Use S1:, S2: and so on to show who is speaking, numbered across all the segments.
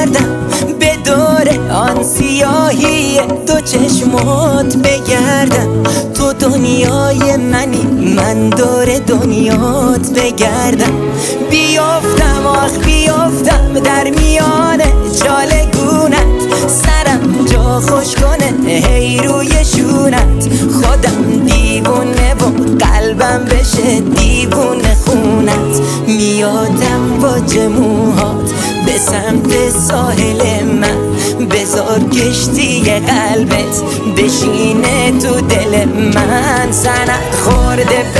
S1: بگردم به دور آن سیاهی دو چشمات بگردم. تو دنیای منی من دور دنیات بگردم. بیافتم آخ بیافتم در میان جالگونت. سرم جا خوش کنه هی روی شونت سمت ساحل من. بذار کشتی قلبت بشینه تو دل من. سند خورده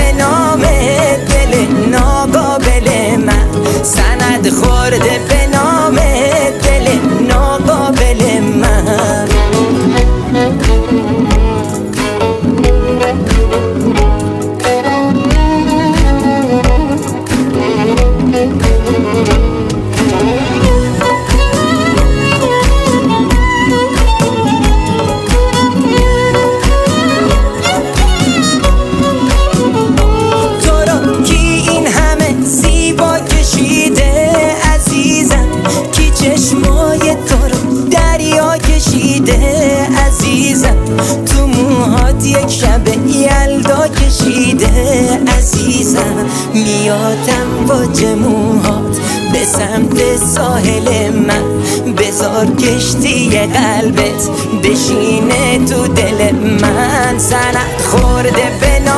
S1: عزیزم تو موهات یک شب یلدا کشیده عزیزم میادم با جموهات به سمت ساحل من. بزار کشتی قلبت بشینه تو دل من. سند خورده به